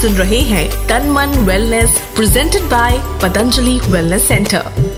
सुन रहे हैं तन मन wellness presented by Patanjali wellness centre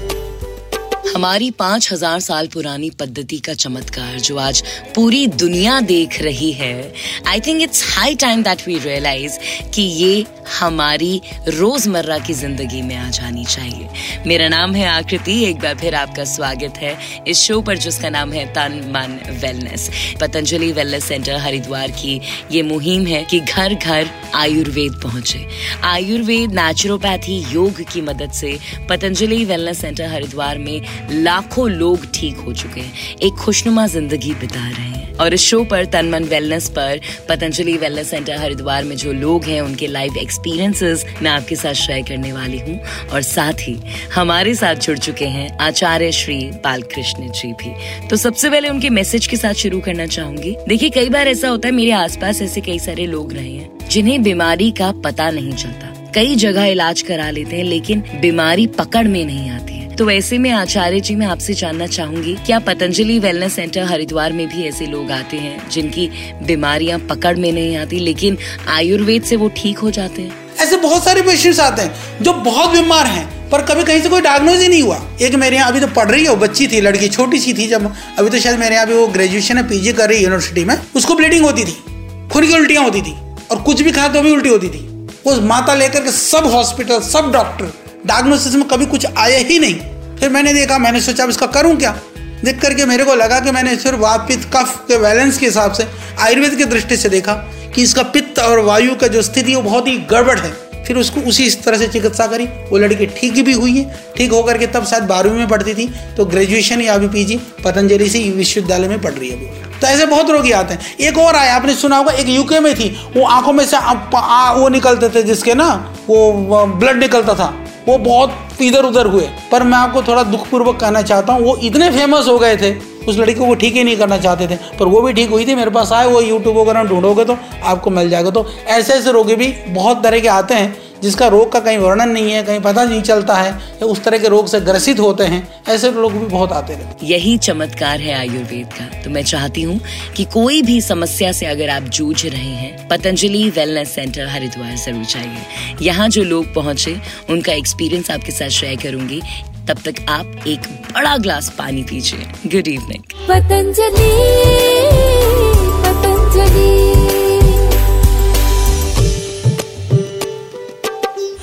हमारी पाँच हज़ार साल पुरानी पद्धति का चमत्कार जो आज पूरी दुनिया देख रही है I think it's high time that we realise कि ये हमारी रोज़मर्रा की ज़िंदगी में आ जानी चाहिए। मेरा नाम है आकृति, एक बार फिर आपका स्वागत है इस शो पर जिसका नाम है तन मन wellness Patanjali wellness centre Haridwar की ये मुहिम है कि घर घर आयुर्वेद पहुँचे। आयुर्वेद नेचुरोपैथी योग की मदद से पतंजलि वेलनेस सेंटर हरिद्वार में लाखों लोग ठीक हो चुके हैं। एक खुशनुमा ज़िंदगी बिता रहे हैं। और इस शो पर तन मन वेलनेस पर, पतंजलि वेलनेस सेंटर हरिद्वार में जो लोग हैं, उनके लाइव एक्सपीरियंसेस मैं आपके साथ शेयर करने वाली हूँ। और साथ ही हमारे साथ जुड़ चुके हैं आचार्य श्री बालकृष्ण जी भी। तो सबसे पहले उनके मैसेज के साथ शुरू करना चाहूँगी। देखिए, कई बार ऐसा होता है, मेरे आसपास ऐसे कई सारे लोग रहे हैं, जिन्हें बीमारी का पता नहीं चलता। कई जगह इलाज करा लेते हैं, लेकिन बीमारी पकड़ में नहीं आती। तो वैसे में आचार्य जी, मैं आपसे जानना चाहूँगी, क्या पतंजलि वेलनेस सेंटर हरिद्वार में भी ऐसे लोग आते हैं, जिनकी बीमारियाँ पकड़ में नहीं आती, लेकिन आयुर्वेद से वो ठीक हो जाते हैं? ऐसे बहुत सारे पेशेंट्स आते हैं, जो बहुत बीमार हैं, पर कभी कहीं से कोई डायग्नोज ही नहीं हुआ। एक मेरे यहाँ अभी तो पढ़ रही है बच्ची थी, लड़की छोटी सी थी, जब अभी तो शायद मेरे यहाँ वो ग्रेजुएशन है पीजी कर रही है यूनिवर्सिटी में, उसको ब्लीडिंग होती थी, खून की उल्टियाँ होती थी, और कुछ भी खा तो भी उल्टी होती थी। वो माता लेकर के सब हॉस्पिटल सब डॉक्टर डायग्नोसिस में कभी कुछ आया ही नहीं। फिर मैंने देखा मैंने सोचा अब इसका करूँ क्या? देख करके मेरे को लगा कि मैंने सिर्फ़ वापित कफ के बैलेंस के हिसाब से आयुर्वेद की दृष्टि से देखा कि इसका पित्त और वायु का जो स्थिति वो बहुत ही गड़बड़ है। फिर उसको उसी इस तरह से चिकित्सा करी। वो लड़की ठीक भी हुई है। ठीक होकर के तब शायद बारहवीं में पढ़ती थी। तो ग्रेजुएशन या अभी पीजी पतंजलि से विश्वविद्यालय में पढ़ रही है अभी। तो ऐसे बहुत रोगी आते हैं। एक और आया आपने सुना होगा एक यूके में थी। वो आँखों में से आ, आ, वो निकलते थे जिसके ना वो ब्लड निकलता था। वो बहुत इधर उधर हुए। पर मैं आपको थोड़ा दुखपूर्वक कहना चाहता हूँ, वो इतने फ़ेमस हो गए थे, उस लड़की को वो ठीक ही नहीं करना चाहते थे, पर वो भी ठीक हुई थी, मेरे पास आए, वो यूट्यूब वगैरह ढूंढोगे तो आपको मिल जाएगा। तो ऐसे ऐसे रोगी भी बहुत तरह के आते हैं जिसका रोग का कहीं वर्णन नहीं है कहीं पता नहीं चलता है या उस तरह के रोग से ग्रसित होते हैं ऐसे लोग भी बहुत आते रहते यही चमत्कार है आयुर्वेद का। तो मैं चाहती हूँ कि कोई भी समस्या से अगर आप जूझ रहे हैं पतंजलि वेलनेस सेंटर हरिद्वार ज़रूर चाहिए यहाँ जो लोग पहुँचे उनका एक्सपीरियंस आपके साथ शेयर करूँगी। तब तक आप एक बड़ा ग्लास पानी पीजिए। Good evening Patanjali Patanjali.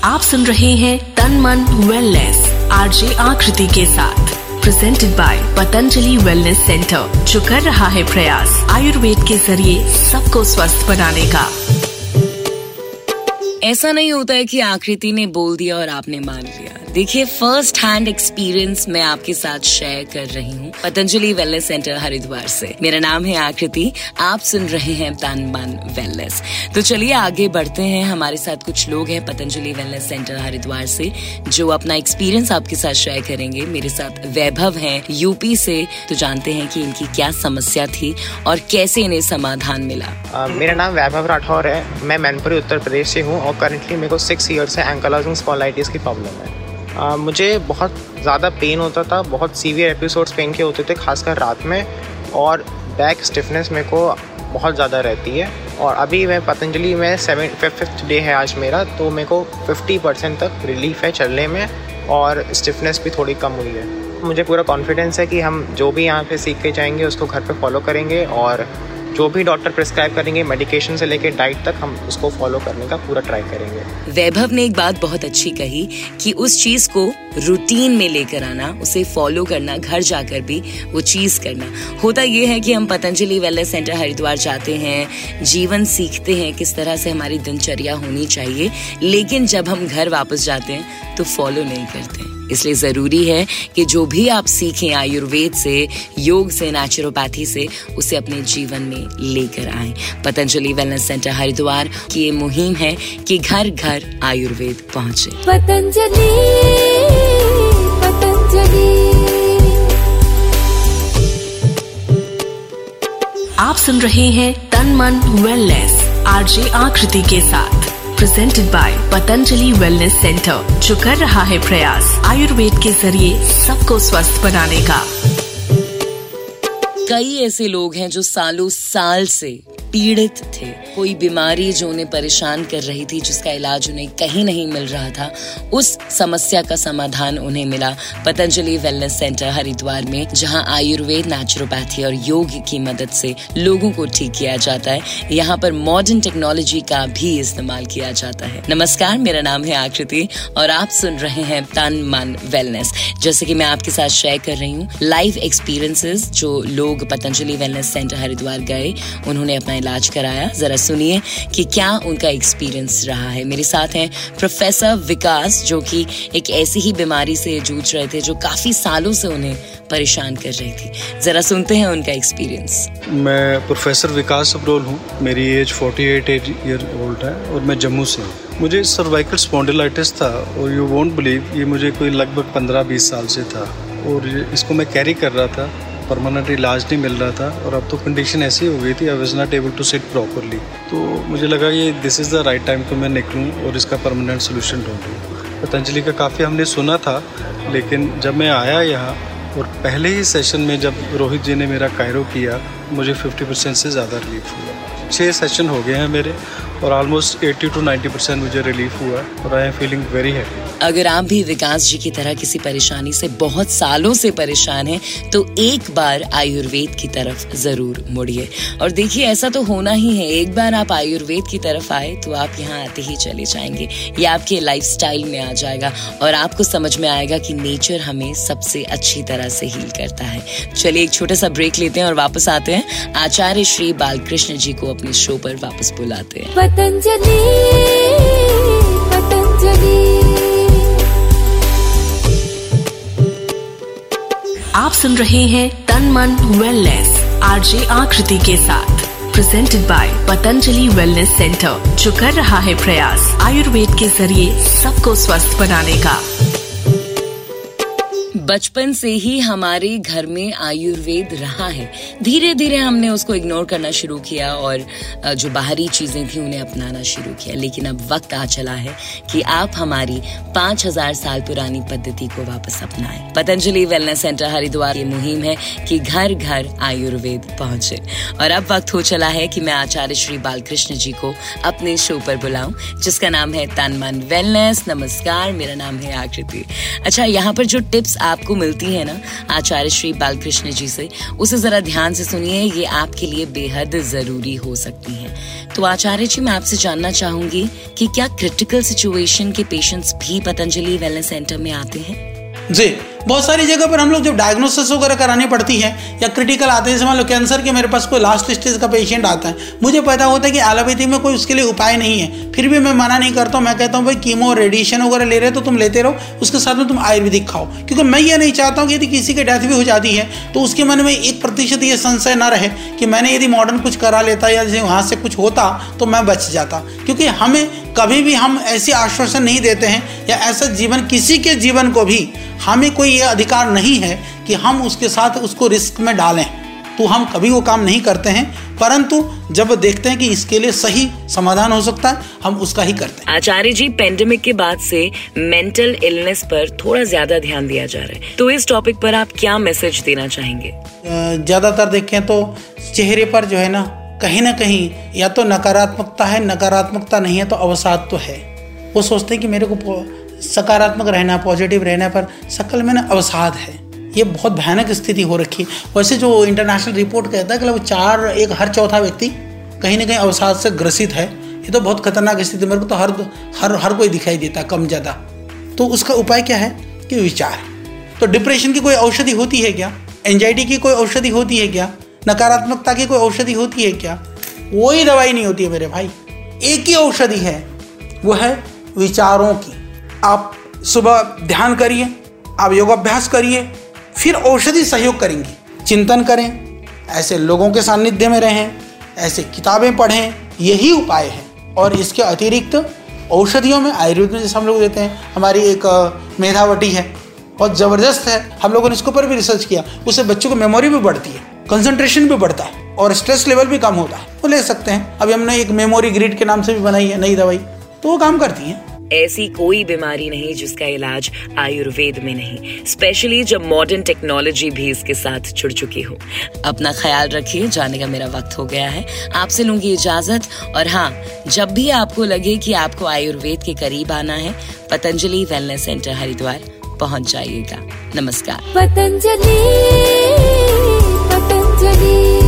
आप सुन रहे हैं तन मन वेलनेस आरजे आकृति के साथ presented by Patanjali wellness centre जो कर रहा है प्रयास, आयुर्वेद के ज़रिए सबको स्वस्थ बनाने का। ऐसा नहीं होता है कि आकृति ने बोल दिया और आपने मान लिया। देखिए फ़र्स्ट हैंड एक्सपीरियंस मैं आपके साथ शेयर कर रही हूँ पतंजलि वेलनेस सेंटर हरिद्वार से। मेरा नाम है आकृति आप सुन रहे हैं तन मन वेलनेस तो चलिए आगे बढ़ते हैं। हमारे साथ कुछ लोग हैं पतंजलि वेलनेस सेंटर हरिद्वार से जो अपना एक्सपीरियंस आपके साथ शेयर करेंगे। मेरे साथ वैभव हैं यूपी से तो जानते हैं कि इनकी क्या समस्या थी और कैसे इन्हें समाधान मिला। uh, मेरा नाम वैभव राठौर है। मैं मैनपुरी उत्तर प्रदेश से हूँ और करंटली मेरे को सिक्स ईयर से एंकलाइजिंग स्पॉलाइटिस की प्रॉब्लम है। आ, मुझे बहुत ज़्यादा पेन होता था बहुत सीवियर एपिसोड्स पेन के होते थे खासकर रात में और बैक स्टिफनेस मेरे को बहुत ज़्यादा रहती है। और अभी मैं पतंजलि में सेवन फिफ्थ डे है आज मेरा तो मेरे को फिफ्टी परसेंट तक रिलीफ है चलने में और स्टिफनेस भी थोड़ी कम हुई है। मुझे पूरा कॉन्फिडेंस है कि हम जो भी यहाँ पे सीख के जाएँगे उसको घर पे फॉलो करेंगे और जो भी डॉक्टर प्रिस्क्राइब करेंगे मेडिकेशन से लेके डाइट तक हम उसको फॉलो करने का पूरा ट्राई करेंगे। वैभव ने एक बात बहुत अच्छी कही कि उस चीज़ को रूटीन में लेकर आना, उसे फॉलो करना, घर जाकर भी वो चीज़ करना। होता ये है कि हम पतंजलि वेलनेस सेंटर हरिद्वार जाते हैं, जीवन सीखते हैं किस तरह से हमारी दिनचर्या होनी चाहिए, लेकिन जब हम घर वापस जाते हैं तो फॉलो नहीं करते। इसलिए ज़रूरी है कि जो भी आप सीखें आयुर्वेद से योग से नेचुरोपैथी से उसे अपने जीवन में लेकर आए। पतंजलि वेलनेस सेंटर हरिद्वार की ये मुहिम है कि घर घर आयुर्वेद पहुँचे। पतंजलि पतंजलि। आप सुन रहे हैं तन मन वेलनेस आरजे आकृति के साथ। Presented by Patanjali wellness centre जो कर रहा है प्रयास आयुर्वेद के ज़रिए सबको स्वस्थ बनाने का। कई ऐसे लोग हैं जो सालों साल से पीड़ित थे। कोई बीमारी जो उन्हें परेशान कर रही थी, जिसका इलाज उन्हें कहीं नहीं मिल रहा था, उस समस्या का समाधान उन्हें मिला पतंजलि वेलनेस सेंटर हरिद्वार में, जहाँ आयुर्वेद नेचुरोपैथी और योग की मदद से लोगों को ठीक किया जाता है। यहाँ पर मॉडर्न टेक्नोलॉजी का भी इस्तेमाल किया जाता है। नमस्कार, मेरा नाम है आकृति और आप सुन रहे हैं तन मन वेलनेस। जैसे कि मैं आपके साथ शेयर कर रही हूँ लाइव एक्सपीरियंसेस जो लोग पतंजलि वेलनेस सेंटर हरिद्वार गए, उन्होंने अपना इलाज कराया। जरा सुनिए कि क्या उनका एक्सपीरियंस रहा है। मेरे साथ हैं प्रोफेसर विकास, जो कि एक ऐसी ही बीमारी से जूझ रहे थे, जो काफ़ी सालों से उन्हें परेशान कर रही थी। जरा सुनते हैं उनका एक्सपीरियंस मैं प्रोफेसर विकास अब्रोल हूँ। मेरी एज 48 ईयर ओल्ड है और मैं जम्मू से हूँ। मुझे सर्वाइकल स्पॉन्डिलाइटिस था और यू वोंट बिलीव ये मुझे कोई लगभग 15-20 साल से था। और इसको मैं कैरी कर रहा था। परमानेंट इलाज नहीं मिल रहा था और अब तो कंडीशन ऐसी हो गई थी I was not able to sit properly तो मुझे लगा ये this is the right time कि मैं निकलूँ और इसका परमानेंट सोल्यूशन ढूंढूँ। पतंजलि का काफ़ी हमने सुना था, लेकिन जब मैं आया यहाँ और पहले ही सेशन में जब रोहित जी ने मेरा कायरो किया, मुझे 50 परसेंट से ज़्यादा रिलीफ हुआ। छः सेशन हो गए हैं मेरे और ऑलमोस्ट 80 टू 90 परसेंट मुझे रिलीफ हुआ और I am feeling very happy अगर आप भी विकास जी की तरह किसी परेशानी से बहुत सालों से परेशान हैं तो एक बार आयुर्वेद की तरफ़ ज़रूर मुड़िए। और देखिए, ऐसा तो होना ही है। एक बार आप आयुर्वेद की तरफ़ आए तो आप यहाँ आते ही चले जाएँगे। ये आपके लाइफस्टाइल में आ जाएगा और आपको समझ में आएगा कि नेचर हमें सबसे अच्छी तरह से हील करता है। चलिए, एक छोटा सा ब्रेक लेते हैं और वापस आते हैं। आचार्य श्री बालकृष्ण जी को अपने शो पर वापस बुलाते हैं। पतंजलि पतंजलि। आप सुन रहे हैं तन मन वेलनेस आरजे आकृति के साथ presented by Patanjali wellness centre जो कर रहा है प्रयास, आयुर्वेद के ज़रिए सबको स्वस्थ बनाने का। बचपन से ही हमारे घर में आयुर्वेद रहा है। धीरे धीरे हमने उसको इग्नोर करना शुरू किया और जो बाहरी चीज़ें थी उन्हें अपनाना शुरू किया। लेकिन अब वक्त आ चला है कि आप हमारी पाँच हज़ार साल पुरानी पद्धति को वापस अपनाएँ। पतंजलि वेलनेस सेंटर हरिद्वार की मुहिम है कि घर घर आयुर्वेद पहुँचे। और अब वक्त हो चला है कि मैं आचार्य श्री बालकृष्ण जी को अपने शो पर बुलाऊं, जिसका नाम है तन मन वेलनेस नमस्कार, मेरा नाम है आकृति। अच्छा यहाँ पर जो टिप्स आपको मिलती है ना, आचार्य श्री बालकृष्ण जी से, उसे जरा ध्यान से सुनिए, ये आपके लिए बेहद ज़रूरी हो सकती है। तो आचार्य जी, मैं आपसे जानना चाहूँगी कि क्या क्रिटिकल सिचुएशन के पेशेंट्स भी पतंजलि वेलनेस सेंटर में आते हैं? जी बहुत सारी जगह पर हम लोग जब डायग्नोसिस वगैरह करानी पड़ती है या क्रिटिकल आते हैं, जैसे मान लो कैंसर के मेरे पास कोई लास्ट स्टेज का पेशेंट आता है, मुझे पता होता है कि एलोपैथी में कोई उसके लिए उपाय नहीं है। फिर भी मैं मना नहीं करता हूँ, मैं कहता हूँ, भाई कीमो रेडिएशन वगैरह ले रहे तो तुम लेते रहो, उसके साथ में तुम आयुर्वेदिक खाओ। क्योंकि मैं ये नहीं चाहता हूँ कि यदि किसी की डेथ भी हो जाती है तो उसके मन में एक प्रतिशत ये संशय न रहे कि मैंने यदि मॉडर्न कुछ करा लेता या जैसे वहाँ से कुछ होता तो मैं बच जाता। क्योंकि हमें कभी भी हम ऐसी आश्वासन नहीं देते हैं या ऐसा जीवन, किसी के जीवन को भी हमें कोई ये अधिकार नहीं है कि हम उसके साथ उसको रिस्क में डालें। तो हम कभी वो काम नहीं करते हैं परंतु जब देखते हैं कि इसके लिए सही समाधान हो सकता है हम उसका ही करते हैं। आचार्य जी पेंडेमिक के बाद से मेंटल इलनेस पर थोड़ा ज़्यादा ध्यान दिया जा रहा है। तो इस टॉपिक पर आप क्या मैसेज देना चाहेंगे? ज़्यादातर देखें तो चेहरे पर जो है ना कहीं ना कहीं या तो नकारात्मकता है नकारात्मकता नहीं है तो अवसाद तो है। वो सोचते हैं कि मेरे को सकारात्मक रहना पॉजिटिव रहना पर शकल में ना अवसाद है। ये बहुत भयानक स्थिति हो रखी है। वैसे जो इंटरनेशनल रिपोर्ट कहता है कि लगभग चार, एक हर चौथा व्यक्ति कहीं ना कहीं अवसाद से ग्रसित है। ये तो बहुत खतरनाक स्थिति मेरे को तो हर हर हर कोई दिखाई देता कम ज़्यादा। तो उसका उपाय क्या है? कि विचार। तो डिप्रेशन की कोई औषधि होती है क्या? एंजाइटी की कोई औषधि होती है क्या? नकारात्मकता की कोई औषधि होती है क्या? कोई दवाई नहीं होती है मेरे भाई। एक ही औषधि है। वो है विचारों की। आप सुबह ध्यान करिए, आप योगाभ्यास करिए, फिर औषधि सहयोग करेंगी। चिंतन करें, ऐसे लोगों के सानिध्य में रहें, ऐसे किताबें पढ़ें, यही उपाय है। और इसके अतिरिक्त औषधियों में आयुर्वेद में जैसे हम लोग देते हैं, हमारी एक मेधावटी है, बहुत ज़बरदस्त है। हम लोगों ने इसके ऊपर भी रिसर्च किया, उससे बच्चों को मेमोरी भी बढ़ती है कंसंट्रेशन भी बढ़ता है, और स्ट्रेस लेवल भी कम होता है। वो तो ले सकते हैं। अभी हमने एक मेमोरी ग्रिड के नाम से भी बनाई है, नई दवाई तो वो काम करती है। ऐसी कोई बीमारी नहीं जिसका इलाज आयुर्वेद में नहीं स्पेशली जब मॉडर्न टेक्नोलॉजी भी इसके साथ जुड़ चुकी हो। अपना ख्याल रखिए, जाने का मेरा वक्त हो गया है। आपसे लूँगी इजाज़त और हाँ जब भी आपको लगे कि आपको आयुर्वेद के करीब आना है, पतंजलि वेलनेस सेंटर हरिद्वार, पहुँच जाइएगा। नमस्कार। पतंजलि पतंजलि।